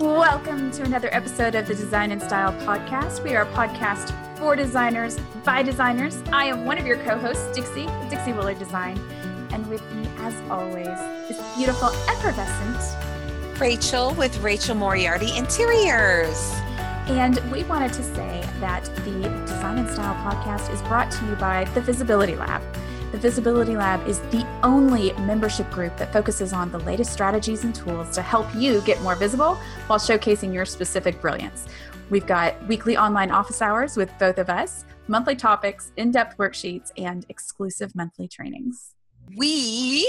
Welcome to another episode of the Design and Style Podcast. We are a podcast for designers by designers. I am one of your co hosts, Dixie, Dixie Willard Design. And with me, as always, is beautiful, effervescent Rachel with Rachel Moriarty Interiors. And we wanted to say that the Design and Style Podcast is brought to you by the Visibility Lab. The Visibility Lab is the only membership group that focuses on the latest strategies and tools to help you get more visible while showcasing your specific brilliance. We've got weekly online office hours with both of us, monthly topics, in depth worksheets, and exclusive monthly trainings. We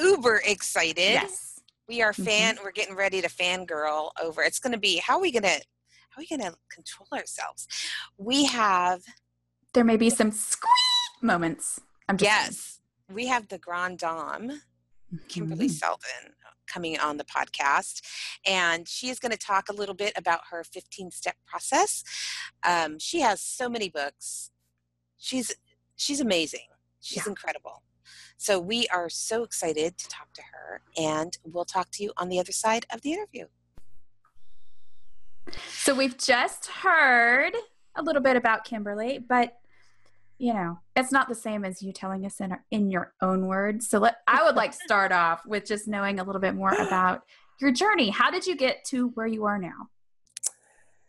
uber excited. Yes. We are mm-hmm. fan we're getting ready to fangirl over. It's gonna be how are we gonna how are we gonna control ourselves? We have There may be some moments. I'm just yes, we have the Grand Dame, Kimberly Mhm. Seldin, coming on the podcast, and she is going to talk a little bit about her 15 step process. Um, she has so many books. She's she's amazing. She's Yeah. incredible. So we are so excited to talk to her, and we'll talk to you on the other side of the interview. So we've just heard a little bit about Kimberly, but you know, it's not the same as you telling us in in your own words. So let I would like to start off with just knowing a little bit more about your journey. How did you get to where you are now?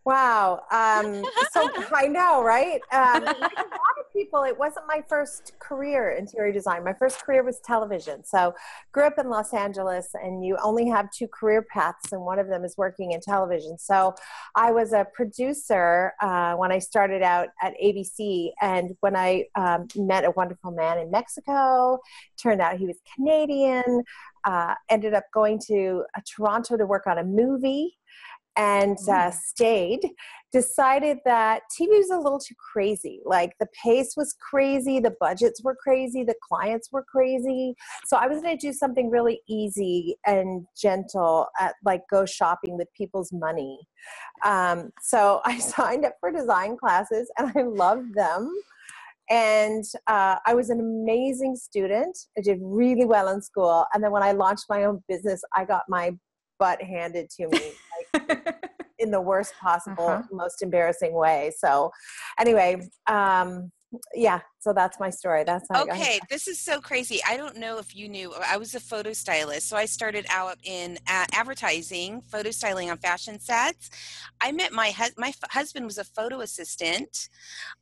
Wow. Um, so I know, right? Um, like a lot of people, it wasn't my first career, interior design. My first career was television. So grew up in Los Angeles, and you only have two career paths, and one of them is working in television. So I was a producer uh, when I started out at ABC, and when I um, met a wonderful man in Mexico, turned out he was Canadian. Uh, ended up going to uh, Toronto to work on a movie and uh, stayed decided that tv was a little too crazy. Like the pace was crazy the budgets were crazy the clients were crazy. So i was going to do something really easy and gentle at like go shopping with people's money. Um, so i signed up for design classes and i loved them. And uh, i was an amazing student. I did really well in school. And then when i launched my own business i got my butt handed to me like in the worst possible, Uh-huh. most embarrassing way. So, anyway, um, yeah. So that's my story. That's how I got Okay, this is so crazy. I don't know if you knew. I was a photo stylist, so I started out in uh, advertising, photo styling on fashion sets. I met my hus- my f- husband was a photo assistant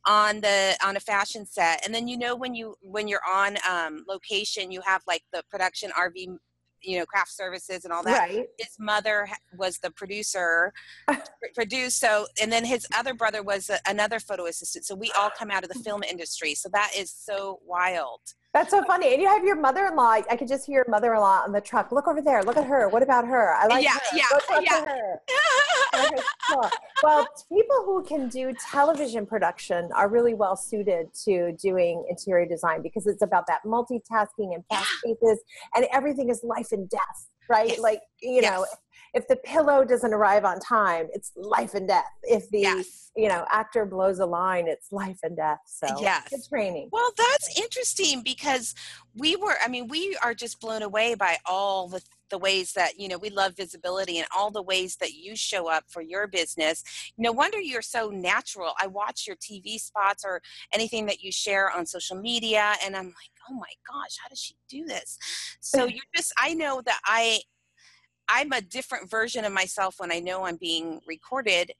on the on a fashion set, and then you know when you when you're on um, location, you have like the production RV, you know, craft services and all that. Right. his mother was the producer. Pr- produced so and then his other brother was a, another photo assistant. So we all come out of the film industry. So that is so wild That's so funny. And you have your mother-in-law. I could just hear your mother-in-law on the truck. Look over there. Look at her. What about her? I like Yeah, her. yeah, Go talk yeah. to her. Cool. Well, people who can do television production are really well suited to doing interior design because it's about that multitasking and fast paces, and everything is life and death, right? Yes. Like you know, Yes. If the pillow doesn't arrive on time, it's life and death. If the yes you know actor blows a line, it's life and death. So Yes. it's training. well that's interesting because we were i mean we are just blown away by all the the ways that you know we love visibility and all the ways that you show up for your business no wonder you're so natural i watch your tv spots or anything that you share on social media and i'm like oh my gosh how does she do this so you're just i know that i i'm a different version of myself when i know i'm being recorded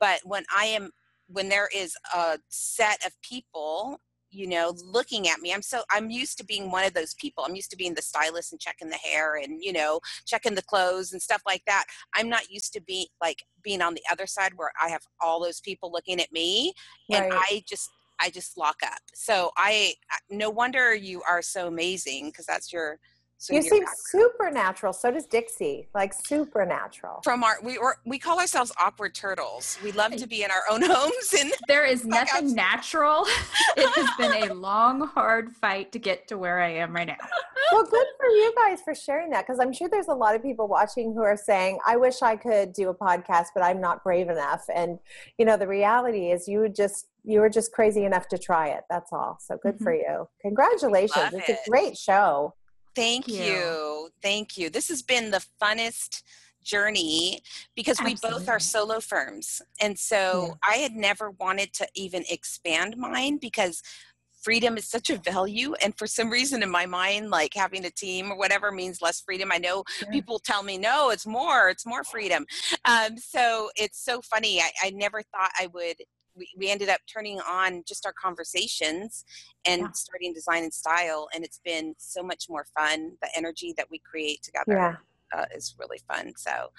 but when i am when there is a set of people you know looking at me i'm so i'm used to being one of those people. I'm used to being the stylist and checking the hair and you know checking the clothes and stuff like that. I'm not used to being like being on the other side where i have all those people looking at me and i just i just lock up. So i I- no wonder you are so amazing because that's your so you seem background. supernatural. So does Dixie. Like supernatural. from our we or we call ourselves awkward turtles we love to be in our own homes and There is nothing outs- natural. it has been a long, hard fight to get to where I am right now. well, good for you guys for sharing that because I'm sure there's a lot of people watching who are saying, I wish I could do a podcast, but I'm not brave enough. And, you know, the reality is you would just, you were just crazy enough to try it. That's all. So good for mm-hmm. you. Congratulations. Love It's it. a great show. Thank you. you. Thank you. This has been the funnest journey because we both are solo firms. And so yeah. I had never wanted to even expand mine because freedom is such a value and for some reason in my mind like having a team or whatever means less freedom i know people tell me no it's more it's more freedom um, so it's so funny I, I never thought i would we, we ended up turning on just our conversations and yeah. starting design and style and it's been so much more fun the energy that we create together yeah uh, is really fun. So,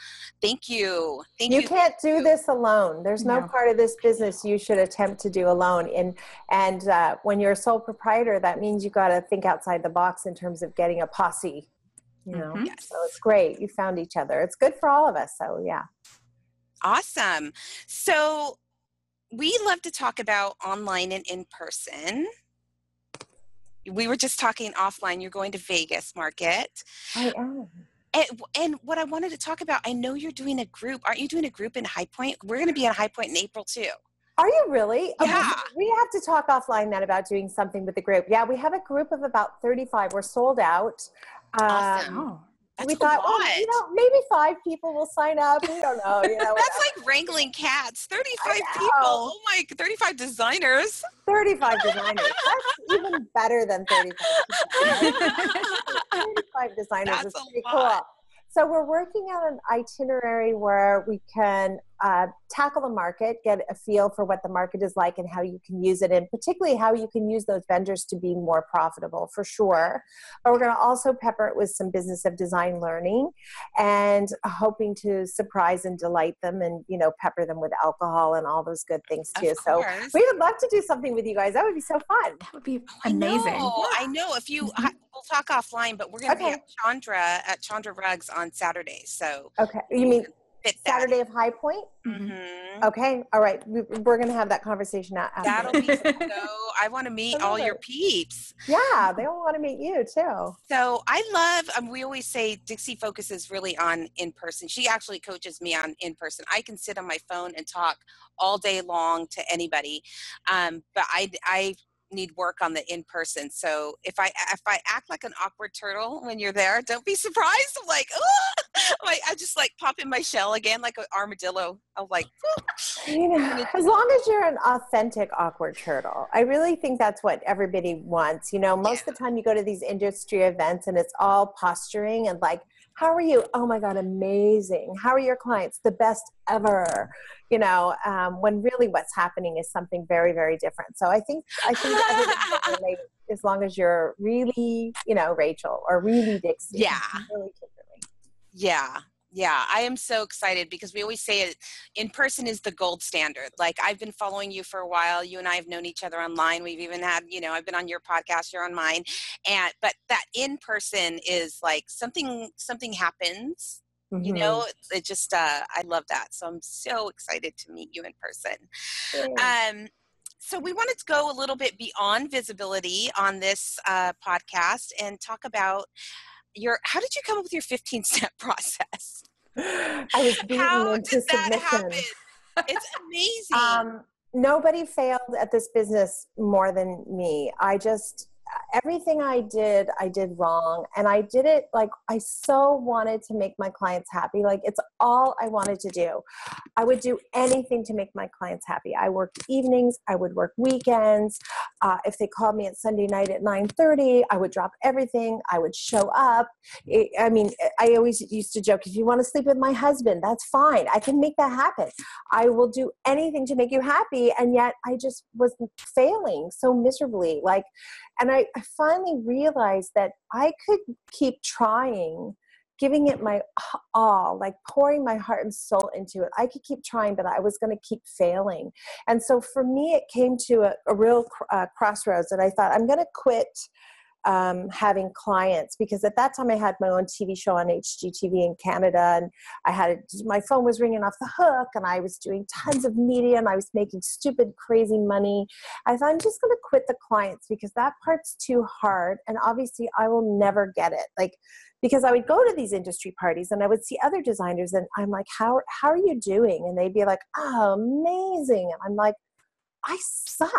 thank you. Thank you. You can't do this alone. There's no. no. part of this business you should attempt to do alone. And and uh, when you're a sole proprietor, that means you've got to think outside the box in terms of getting a posse. You know, mm-hmm. yes. so it's great. You found each other. It's good for all of us. So yeah. Awesome. So we love to talk about online and in person. We were just talking offline. You're going to Vegas market. I am. And, and, what I wanted to talk about, I know you're doing a group. Aren't you doing a group in High Point? We're going to be in High Point in April too. Are you really? Yeah. Okay, we have to talk offline then about doing something with the group. Yeah, we have a group of about 35. We're sold out. Awesome. Um, we thought, well, you know, maybe five people will sign up. We don't know. You know, that's like wrangling cats. Thirty-five people. Oh my, thirty-five designers. Thirty-five designers. That's even better than thirty-five. thirty-five designers that's is pretty cool. So we're working on an itinerary where we can uh, tackle the market, get a feel for what the market is like and how you can use it, and particularly how you can use those vendors to be more profitable for sure. But we're going to also pepper it with some business of design learning and hoping to surprise and delight them and, you know, pepper them with alcohol and all those good things too. So we would love to do something with you guys. That would be so fun. That would be amazing. I know. I know. If you, mm-hmm. we'll talk offline, but we're going to okay. be at Chandra at Chandra Rugs on Saturday. So okay, you mean fit that. Saturday of High Point? Mm-hmm. Okay. All right. We're going to have that conversation after. That'll be so. I want to meet all your peeps. Yeah, they all want to meet you too. So I love. Um, we always say Dixie focuses really on in person. She actually coaches me on in person. I can sit on my phone and talk all day long to anybody, um, but I I need work on the in person. So if I if I act like an awkward turtle when you're there, don't be surprised. I'm like, oh, like I just like pop in my shell again like an armadillo. I'm like, you know, as long as you're an authentic awkward turtle, I really think that's what everybody wants. You know, most yeah. of the time you go to these industry events and it's all posturing and like how are you? Oh my god amazing. How are your clients? The best ever you know um, when really what's happening is something very very different. So i think i think as long as you're really you know rachel or really dixie. Yeah. Really yeah yeah, I am so excited because we always say it in person is the gold standard. Like I've been following you for a while. You and I have known each other online. We've even had, you know, I've been on your podcast, you're on mine. And but that in person is like something something happens. Mm-hmm. You know, it just uh I love that. So I'm so excited to meet you in person. Yeah. Um so we wanted to go a little bit beyond visibility on this uh, podcast and talk about your how did you come up with your 15 step process i was beaten how into submission. it's amazing. Um, nobody failed at this business more than me. I just everything I did, I did wrong. And I did it like I so wanted to make my clients happy. Like it's all I wanted to do. I would do anything to make my clients happy. I worked evenings, I would work weekends. Uh, if they called me at Sunday night at 9:30, I would drop everything. I would show up. It, I mean, I always used to joke, if you want to sleep with my husband, that's fine. I can make that happen. I will do anything to make you happy. And yet I just was failing so miserably. Like, and I, I finally realized that I could keep trying, giving it my all, like pouring my heart and soul into it. I could keep trying, but I was going to keep failing. And so for me, it came to a, a real uh, crossroads, and I thought, I'm going to quit um, having clients because at that time I had my own TV show on HGTV in Canada and I had my phone was ringing off the hook and I was doing tons of media and I was making stupid crazy money. I thought I'm just going to quit the clients because that part's too hard and obviously I will never get it. Like because I would go to these industry parties and I would see other designers and I'm like how how are you doing and they'd be like oh amazing and I'm like I suck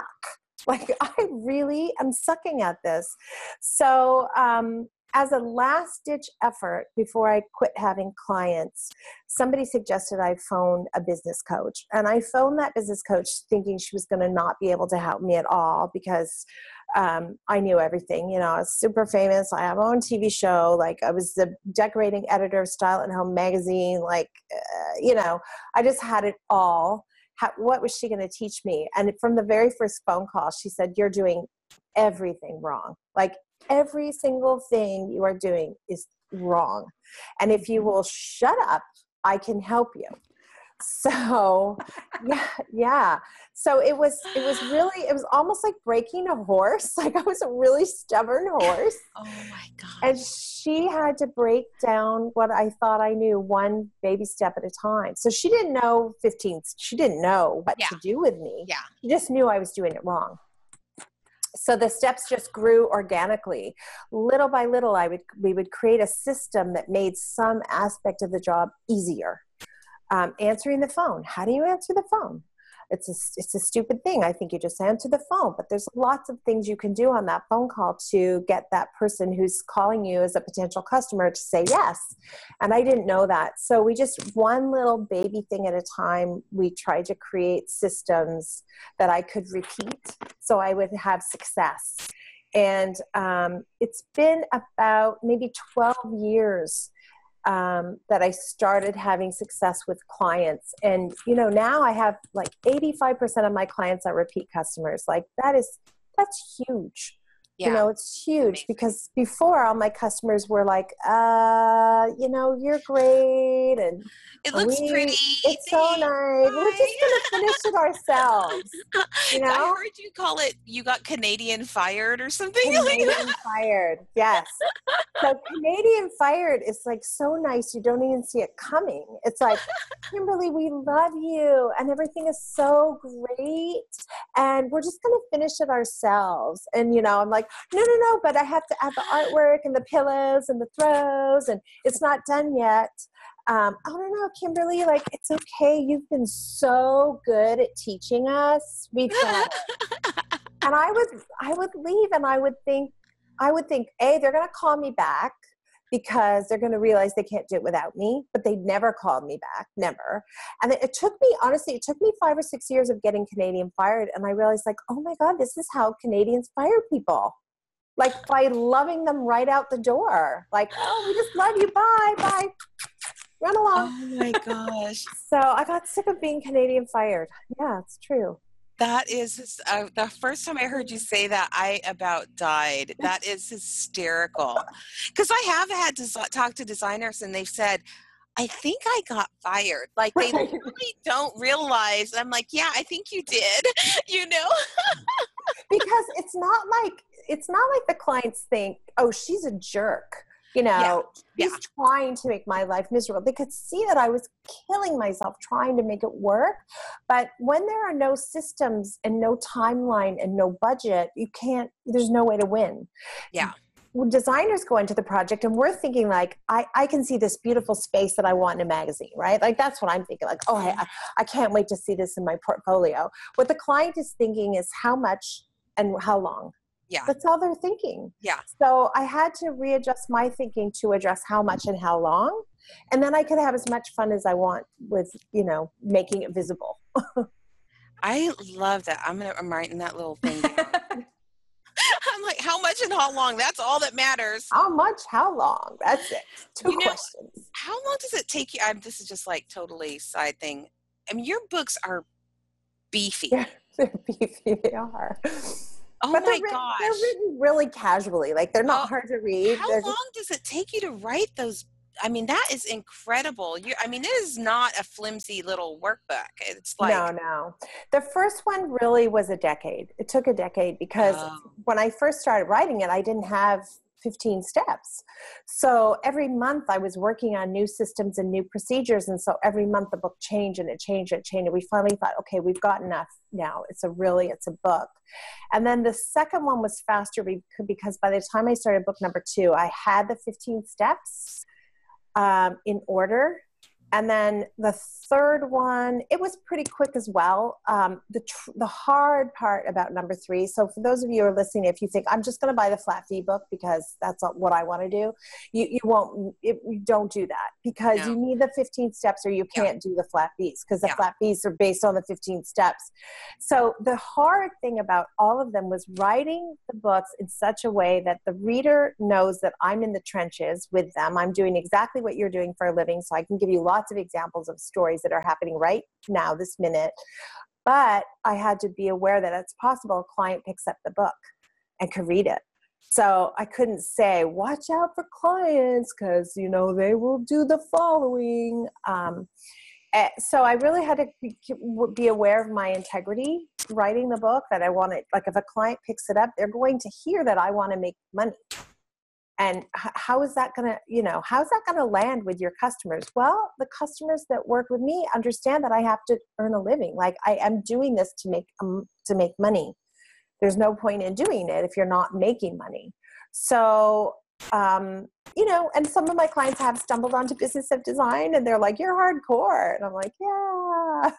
like I really am sucking at this. So um, as a last ditch effort before I quit having clients, somebody suggested I phone a business coach. And I phoned that business coach thinking she was going to not be able to help me at all because um, I knew everything. You know, I was super famous. I have my own TV show. Like, I was the decorating editor of Style at Home magazine. Like, uh, you know, I just had it all. How, what was she going to teach me? And from the very first phone call, she said, You're doing everything wrong. Like, every single thing you are doing is wrong. And if you mm-hmm. will shut up, I can help you. So, yeah, yeah. So it was it was really it was almost like breaking a horse. Like I was a really stubborn horse. Oh my god. And she had to break down what I thought I knew one baby step at a time. So she didn't know 15 she didn't know what Yeah. to do with me. Yeah. She just knew I was doing it wrong so the steps just grew organically little by little i would we would create a system that made some aspect of the job easier um, answering the phone. How do you answer the phone? It's a, it's a stupid thing. I think you just answer the phone but there's lots of things you can do on that phone call to get that person who's calling you as a potential customer to say yes. And i didn't know that. So we just one little baby thing at a time we tried to create systems that i could repeat. So I would have success. And um, it's been about maybe 12 years um, that I started having success with clients. And, you know, now I have like 85% of my clients are repeat customers. Like that is, that's huge. Yeah. You know, it's huge Amazing. because before all my customers were like, uh, you know, you're great and it looks we- pretty. it's so nice. We're just gonna finish it ourselves. You I know? heard you call it you got Canadian fired or something like that. Canadian fired. Yes. So Canadian fired is like so nice you don't even see it coming. It's like, Kimberly, we love you and everything is so great. And we're just gonna finish it ourselves. And you know, I'm like, no, no, no, but I have to add the artwork and the pillows and the throws, and it's not done yet. Um, I don't know, Kimberly, like it's okay. You've been so good at teaching us. We've and I would I would leave and I would think I would think, A, they're gonna call me back because they're gonna realize they can't do it without me, but they never called me back, never. And it, it took me, honestly, it took me five or six years of getting Canadian fired, and I realized like, oh my God, this is how Canadians fire people. Like by loving them right out the door. Like, oh, we just love you. Bye, bye. Run along. Oh my gosh. So I got sick of being Canadian fired. Yeah, it's true. That is uh, the first time I heard you say that, I about died. That is hysterical. Because I have had to talk to designers and they've said, I think I got fired. Like they Right. really don't realize. I'm like, yeah, I think you did. You know? because it's not like it's not like the clients think oh she's a jerk you know Yeah, he's trying to make my life miserable. They could see that i was killing myself trying to make it work but when there are no systems and no timeline and no budget you can't there's no way to win. Yeah. when designers go into the project and we're thinking like I, I can see this beautiful space that i want in a magazine right? Like that's what i'm thinking like oh I- I can't wait to see this in my portfolio. What the client is thinking is how much and how long Yeah. that's all they're thinking Yeah. so i had to readjust my thinking to address how much and how long and then i could have as much fun as i want with you know making it visible I love that. I'm gonna I'm writing that little thing down. I'm like, how much and how long? That's all that matters. how much how long that's it two You know- questions How long does it take you? I'm, this is just like totally side thing. I mean, your books are beefy. Yeah. they're beefy they are Oh but my they're, written, gosh. they're written really casually like they're not Oh, hard to read How They're long does it take you to write those? I mean, that is incredible. You, I mean, it is not a flimsy little workbook. It's like, no, no. The first one really was a decade. It took a decade because Oh. when I first started writing it, I didn't have 15 steps. So every month I was working on new systems and new procedures. And so every month the book changed and it changed and it changed. And we finally thought, okay, we've got enough now. It's a really, it's a book. And then the second one was faster because by the time I started book number two, I had the 15 steps um, in order and then the third one, it was pretty quick as well. Um, the tr- the hard part about number three. So for those of you who are listening, if you think I'm just going to buy the flat fee book because that's what I want to do, you you won't. It, you don't do that because no. you need the 15 steps, or you can't yeah. do the flat fees because the yeah. flat fees are based on the 15 steps. So the hard thing about all of them was writing the books in such a way that the reader knows that I'm in the trenches with them. I'm doing exactly what you're doing for a living, so I can give you lots lots of examples of stories that are happening right now, this minute. But I had to be aware that it's possible a client picks up the book and can read it. So I couldn't say, watch out for clients because, you know, they will do the following. Um, eh, so I really had to be aware of my integrity writing the book that I wanted. Like if a client picks it up, they're going to hear that I want to make money and how is that going to you know how's that going to land with your customers? Well the customers that work with me understand that i have to earn a living. Like i am doing this to make um, to make money. There's no point in doing it if you're not making money. So um, you know and some of my clients have stumbled onto business of design and they're like you're hardcore. And i'm like yeah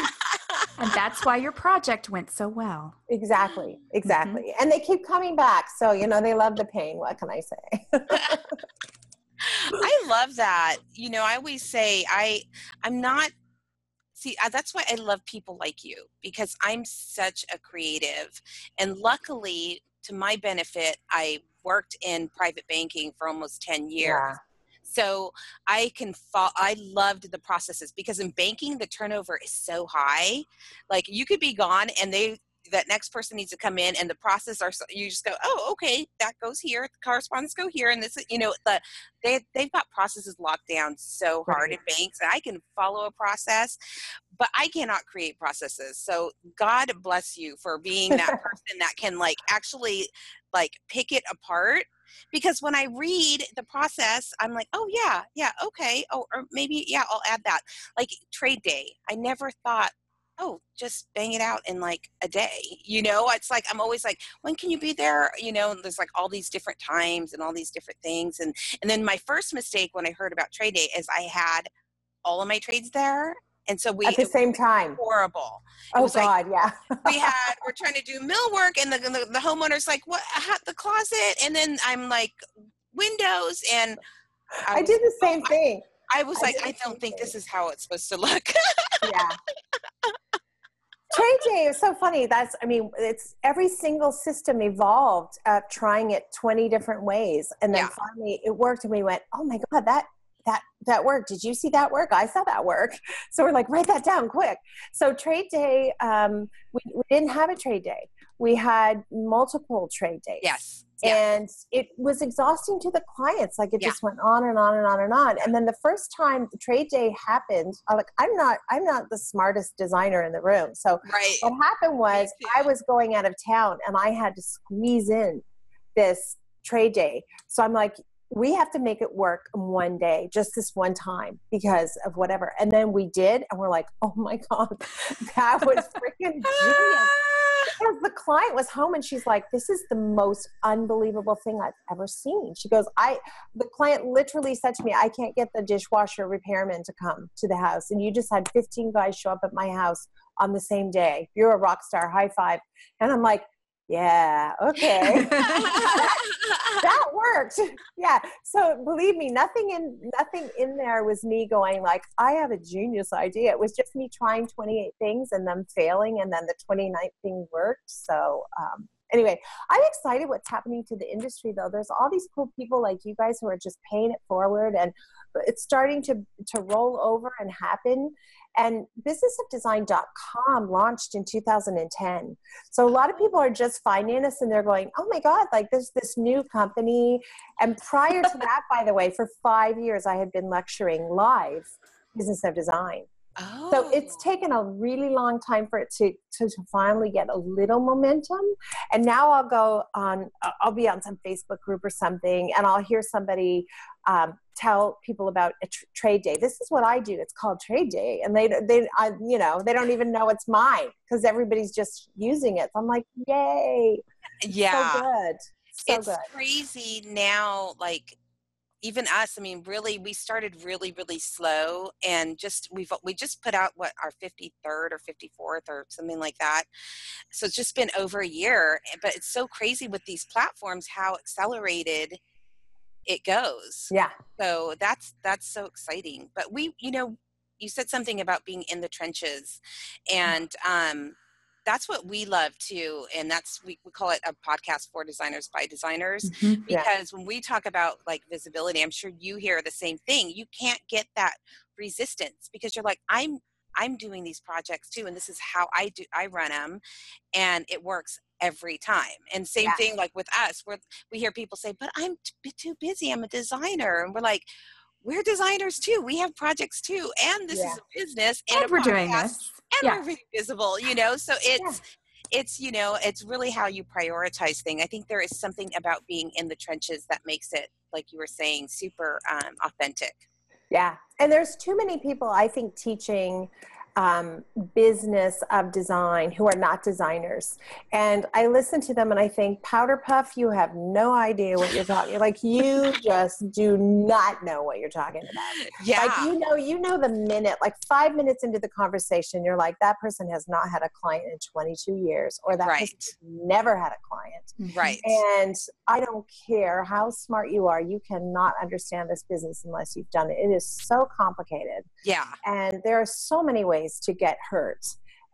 and that's why your project went so well. Exactly, exactly. Mm-hmm. And they keep coming back. So, you know, they love the pain. What can I say? I love that. You know, I always say I I'm not see that's why I love people like you because I'm such a creative and luckily to my benefit I worked in private banking for almost 10 years. Yeah. So I can fall. I loved the processes because in banking the turnover is so high. Like you could be gone and they that next person needs to come in and the process are you just go oh okay that goes here the correspondence go here and this you know the they, they've got processes locked down so hard right. in banks and i can follow a process but i cannot create processes so god bless you for being that person that can like actually like pick it apart because when I read the process, I'm like, oh yeah, yeah, okay. Oh, or maybe yeah, I'll add that. Like trade day, I never thought, oh, just bang it out in like a day. You know, it's like I'm always like, when can you be there? You know, there's like all these different times and all these different things. And and then my first mistake when I heard about trade day is I had all of my trades there and so we at the same time. horrible. It oh god like, yeah. we had we're trying to do mill work and the, the, the homeowner's like what the closet? And then i'm like windows and i, I did the same oh, thing. I, I was I like i don't think thing. this is how it's supposed to look. Yeah. Day is so funny. That's i mean it's every single system evolved at trying it 20 different ways and then yeah. finally it worked and we went oh my god that that that work. Did you see that work? I saw that work. So we're like write that down quick. So trade day um, we, we didn't have a trade day. We had multiple trade days. Yes. And it was exhausting to the clients. Like it yeah. just went on and on and on and on. And then the first time the trade day happened I'm like i'm not i'm not the smartest designer in the room. So right. what happened was i was going out of town and i had to squeeze in this trade day. So i'm like we have to make it work one day, just this one time because of whatever. And then we did, and we're like, oh my God, that was freaking genius. Because the client was home and she's like, this is the most unbelievable thing I've ever seen. She goes, I, the client literally said to me, I can't get the dishwasher repairman to come to the house. And you just had 15 guys show up at my house on the same day. You're a rock star, high five. And I'm like, yeah okay. That worked. Yeah so believe me nothing in nothing in there was me going like i have a genius idea. It was just me trying 28 things and them failing and then the 29th thing worked so um, anyway i'm excited what's happening to the industry though. There's all these cool people like you guys who are just paying it forward and it's starting to to roll over and happen and businessofdesign.com launched in 2010 so a lot of people are just finding us and they're going oh my god like there's this new company. And prior to that by the way for five years i had been lecturing live business of design Oh. So it's oh. taken a really long time for it to, to, to, finally get a little momentum. And now I'll go on, I'll be on some Facebook group or something, and I'll hear somebody um, tell people about a tr- trade day. This is what I do. It's called trade day, and they they I, you know they don't even know it's mine because everybody's just using it. So I'm like, yay! Yeah, so good. So it's good. crazy now. Like even us i mean really we started really really slow and just we've we just put out what our 53rd or 54th or something like that. So it's just been over a year eh, but it's so crazy with these platforms how accelerated it goes. Yeah. So that's that's so exciting. But we you know you said something about being in the trenches and um that's what we love too and that's we, we call it a podcast for designers by designers Mhm. Yeah. because when we talk about like visibility i'm sure you hear the same thing you can't get that resistance because you're like i'm i'm doing these projects too and this is how i do i run them and it works every time and same Yeah. thing like with us where we hear people say but i'm t- too busy i'm a designer and we're like we're designers too we have projects too and this Yeah. is a business and, And a we're doing podcast, this. and Yeah. we're really visible you know so it's it's you know it's really how you prioritize thing i think there is something about being in the trenches that makes it like you were saying super um, authentic Yeah. And there's too many people, I think, teaching um, business of design who are not designers. And I listen to them and I think, Powder Puff, you have no idea what you're talking. Like you just do not know what you're talking about. yeah Like you know, you know the minute, like five minutes into the conversation, you're like, that person has not had a client in 22 years, or that Right. person never had a client. Right And I don't care how smart you are, you cannot understand this business unless you've done it. It is so complicated. yeah And there are so many ways to get hurt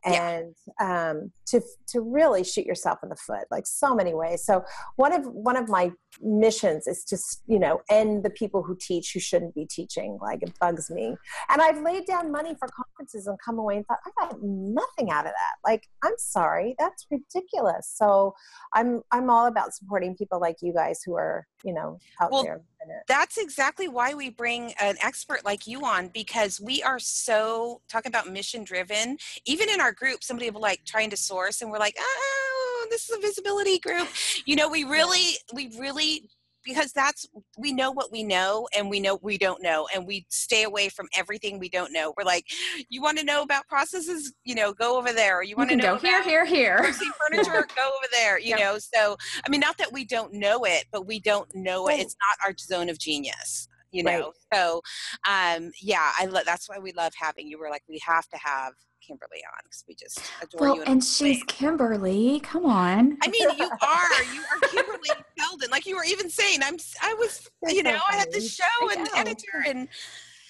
Yeah. and um, to to really shoot yourself in the foot, like so many ways. So one of one of my missions is to you know end the people who teach who shouldn't be teaching. Like it bugs me. And I've laid down money for conferences and come away and thought I got nothing out of that. Like I'm sorry, that's ridiculous. So I'm I'm all about supporting people like you guys who are you know out Well, there. That's exactly why we bring an expert like you on because we are so talking about mission driven even in our group somebody will like trying to source and we're like oh this is a visibility group. You know we really we really because that's we know what we know and we know we don't know and we stay away from everything we don't know. We're like you want to know about processes? You know go over there. Or you want to know go here, here, here. furniture? Go over there you Yep. know? So i mean not that we don't know it but we don't know it. It's not our zone of genius you Right. know? So um yeah i lo- that's why we love having you. We're like we have to have kimberly on because we just adore Well, you and she's Kimberly. Come on. I mean, you are. You are Kimberly Seldin. Like you were even saying, I'm. I was. You're so know, I had the show I and know. editor, and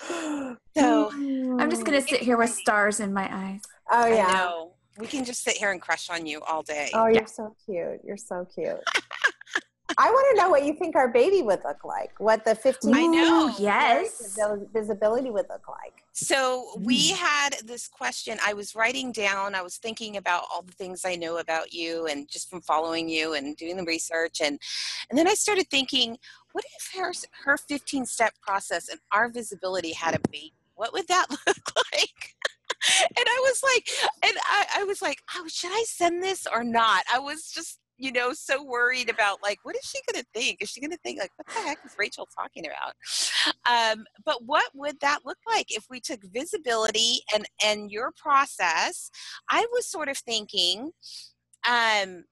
so I'm just gonna sit here with stars in my eyes. Oh yeah. I know we can just sit here and crush on you all day. Oh, you're so cute. You're so cute. I want to know what you think our baby would look like. What the 15 I know. Ooh, yes. visi- visibility would look like. So we Mm. had this question. I was writing down. I was thinking about all the things I know about you, and just from following you and doing the research, and and then I started thinking, what if her her 15 step process and our visibility had a baby? What would that look like? and I was like, and I, I was like, oh, should I send this or not? I was just you know so worried about like what is she going to think? Is she going to think like what the heck is rachel talking about? Um, but what would that look like if we took visibility and and your process? I was sort of thinking um,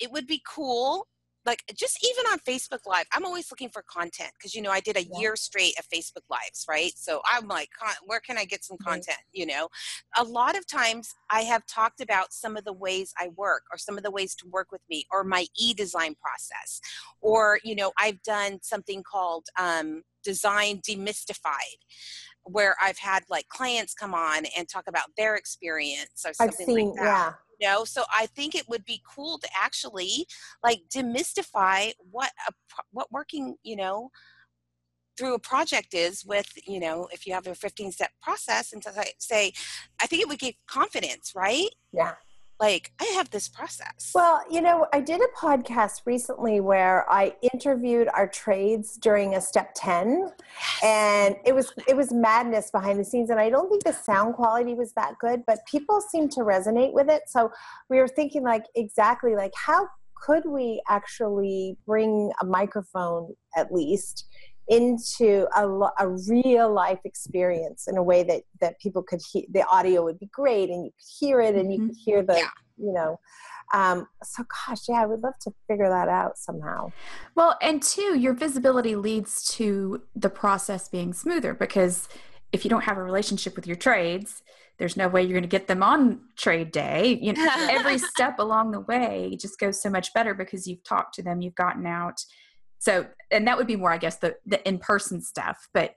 it would be cool like just even on facebook live i'm always looking for content because you know i did a Yeah. year straight of facebook lives right? So i'm like where can i get some content? You know? A lot of times i have talked about some of the ways i work or some of the ways to work with me or my e-design process or you know i've done something called um, design demystified where i've had like clients come on and talk about their experience or I've something seen, like that. yeah. You know so i think it would be cool to actually like demystify what a what working you know through a project is with you know if you have a 15 step process and to say i think it would give confidence right Yeah. Like i have this process Well, you know, I did a podcast recently where I interviewed our trades during a step 10 and it was it was madness behind the scenes and I don't think the sound quality was that good, but people seemed to resonate with it. So we were thinking like exactly like how could we actually bring a microphone at least into a, a real life experience in a way that that people could hear the audio would be great and you could hear it and mm-hmm. you could hear the yeah. you know um, so gosh yeah i would love to figure that out somehow well and two your visibility leads to the process being smoother because if you don't have a relationship with your trades there's no way you're going to get them on trade day you know every step along the way just goes so much better because you've talked to them you've gotten out so and that would be more i guess the the in-person stuff but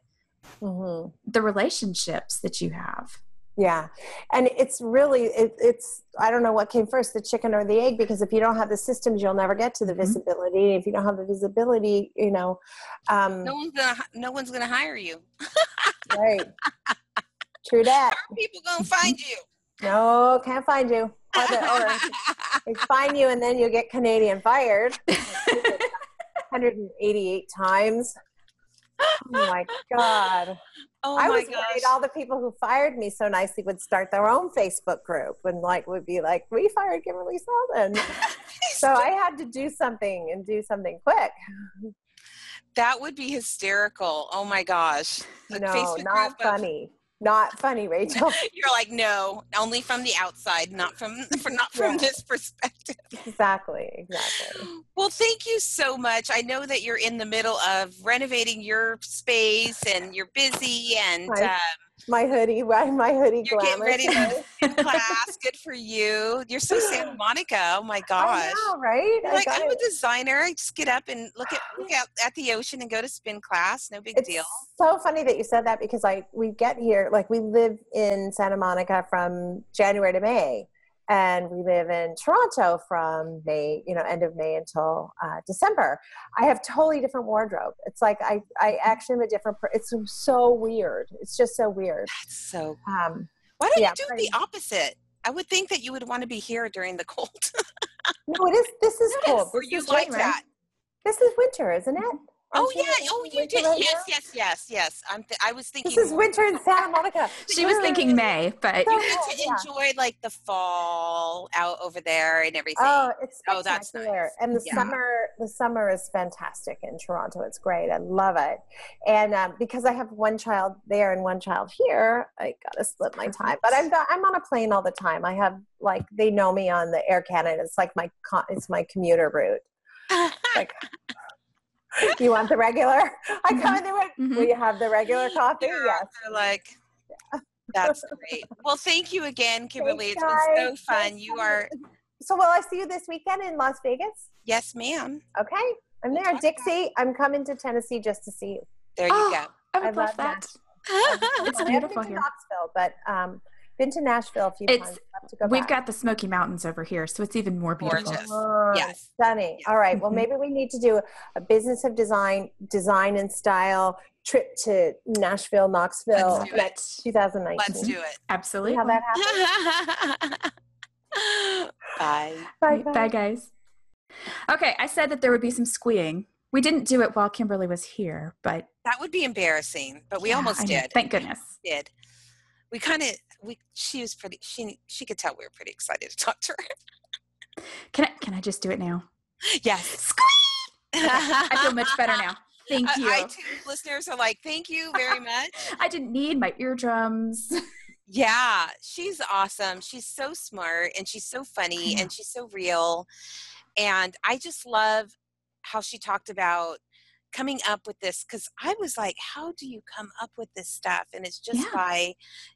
mm-hmm. the relationships that you have. Yeah. And it's really it, it's i don't know what came first the chicken or the egg because if you don't have the systems you'll never get to the mm-hmm. visibility. If you don't have the visibility you know um, no one's gonna no one's gonna hire you. Right. True that. How are people gonna find you. No can't find you. Or, they find you and then you get canadian fired 188 times oh my god Oh I was gosh. worried all the people who fired me so nicely would start their own Facebook group and like would be like, "We fired Kimberly Sullivan," so I had to do something and do something quick. That would be hysterical. Oh my gosh! no, Facebook not funny. Of- not funny, Rachel. You're like, no, only from the outside, not from, not from yeah. this perspective. Exactly, exactly. Well, thank you so much. I know that you're in the middle of renovating your space and you're busy and um, my hoodie, my hoodie You're glamour. getting ready to class. Good for you. You're so Santa Monica. Oh my gosh. Know, right? like I'm it. a designer. I just get up and look at look out at the ocean and go to spin class. No big it's deal. So funny that you said that because like we get here like we live in Santa Monica from January to May and we live in Toronto from May, you know, end of May until uh, December. I have totally different wardrobe. It's like I, I actually am a different. Per- it's so weird. It's just so weird. That's so. Um, Why don't yeah, you do the opposite? I would think that you would want to be here during the cold. no, it is. This is cold. This you like that? This is winter, isn't it? Oh yeah! Oh, you did. Right yes, yes, yes, yes. I'm. Th- I was thinking. This is winter in Santa Monica. she was thinking May, but you get to enjoy like the fall out over there and everything. Oh, it's oh, that's nice. And the yeah. summer, the summer is fantastic in Toronto. It's great. I love it. And um, because I have one child there and one child here, I gotta split my time. But I'm I'm on a plane all the time. I have like they know me on the Air Canada. It's like my it's my commuter route. like you want the regular? I come mm-hmm. in there. Mm-hmm. Will you have the regular coffee? Yeah, yes. They're like, that's great. Well, thank you again, Kimberly. Thanks, it's been so fun. You are. So, will I see you this weekend in Las Vegas? Yes, ma'am. Okay, I'm there, Dixie. I'm coming to Tennessee just to see you. There you oh, go. I would I love that. that. it's beautiful here. Knoxville, but um, been to Nashville a few it's, times. Go we've got the Smoky Mountains over here, so it's even more beautiful. Gorgeous. Oh, yes. Stunning. All right. Well, mm-hmm. maybe we need to do a business of design, design and style trip to Nashville, Knoxville next 2019. Let's do it. Absolutely. How that happens. bye. Bye, bye. Bye, guys. Okay, I said that there would be some squeeing. We didn't do it while Kimberly was here, but that would be embarrassing. But we yeah, almost did. Thank goodness. We did. We kind of we she was pretty she she could tell we were pretty excited to talk to her. Can I can I just do it now? Yes. Squeak! Okay, I feel much better now. Thank you. I, listeners are like, thank you very much. I didn't need my eardrums. Yeah, she's awesome. She's so smart and she's so funny and she's so real. And I just love how she talked about coming up with this because I was like, how do you come up with this stuff? And it's just yeah. by,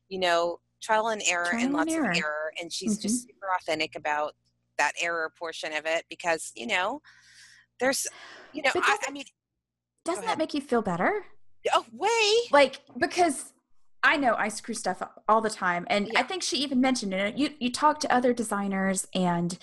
you know, trial and error trial and lots error. of error. And she's mm-hmm. just super authentic about that error portion of it because, you know, there's, you know, I, I, mean, doesn't that make you feel better? Oh, way. Like, because I know I screw stuff up all the time. And yeah. I think she even mentioned it. You, you talk to other designers and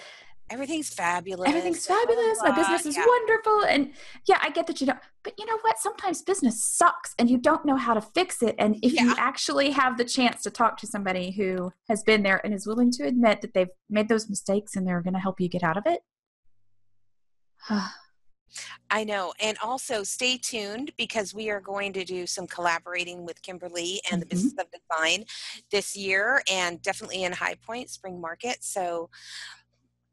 everything's fabulous. Everything's fabulous. My business is yeah. wonderful. And yeah, I get that you don't, but you know what? Sometimes business sucks and you don't know how to fix it. And if yeah. you actually have the chance to talk to somebody who has been there and is willing to admit that they've made those mistakes and they're going to help you get out of it. I know. And also stay tuned because we are going to do some collaborating with Kimberly and mm-hmm. the Business of Design this year and definitely in High Point Spring Market. So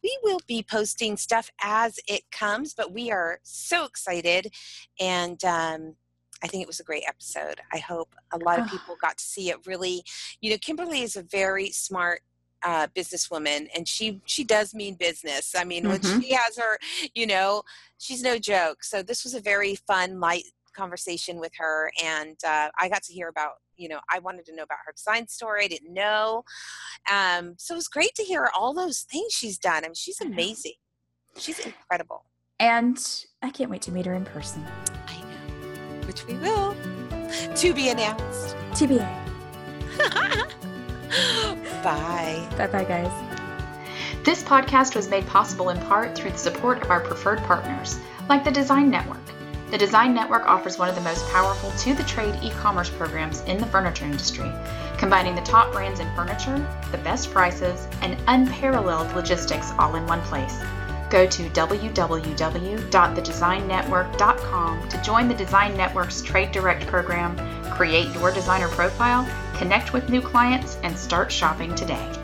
we will be posting stuff as it comes, but we are so excited. And um, I think it was a great episode. I hope a lot of people got to see it. Really, you know, Kimberly is a very smart uh, businesswoman and she she does mean business i mean mm-hmm. when she has her you know she's no joke so this was a very fun light conversation with her and uh, i got to hear about you know i wanted to know about her design story i didn't know um, so it was great to hear all those things she's done i mean she's amazing she's incredible and i can't wait to meet her in person i know which we will to be announced tba Bye. Bye bye, guys. This podcast was made possible in part through the support of our preferred partners, like the Design Network. The Design Network offers one of the most powerful to the trade e commerce programs in the furniture industry, combining the top brands in furniture, the best prices, and unparalleled logistics all in one place. Go to www.thedesignnetwork.com to join the Design Network's Trade Direct program, create your designer profile, connect with new clients, and start shopping today.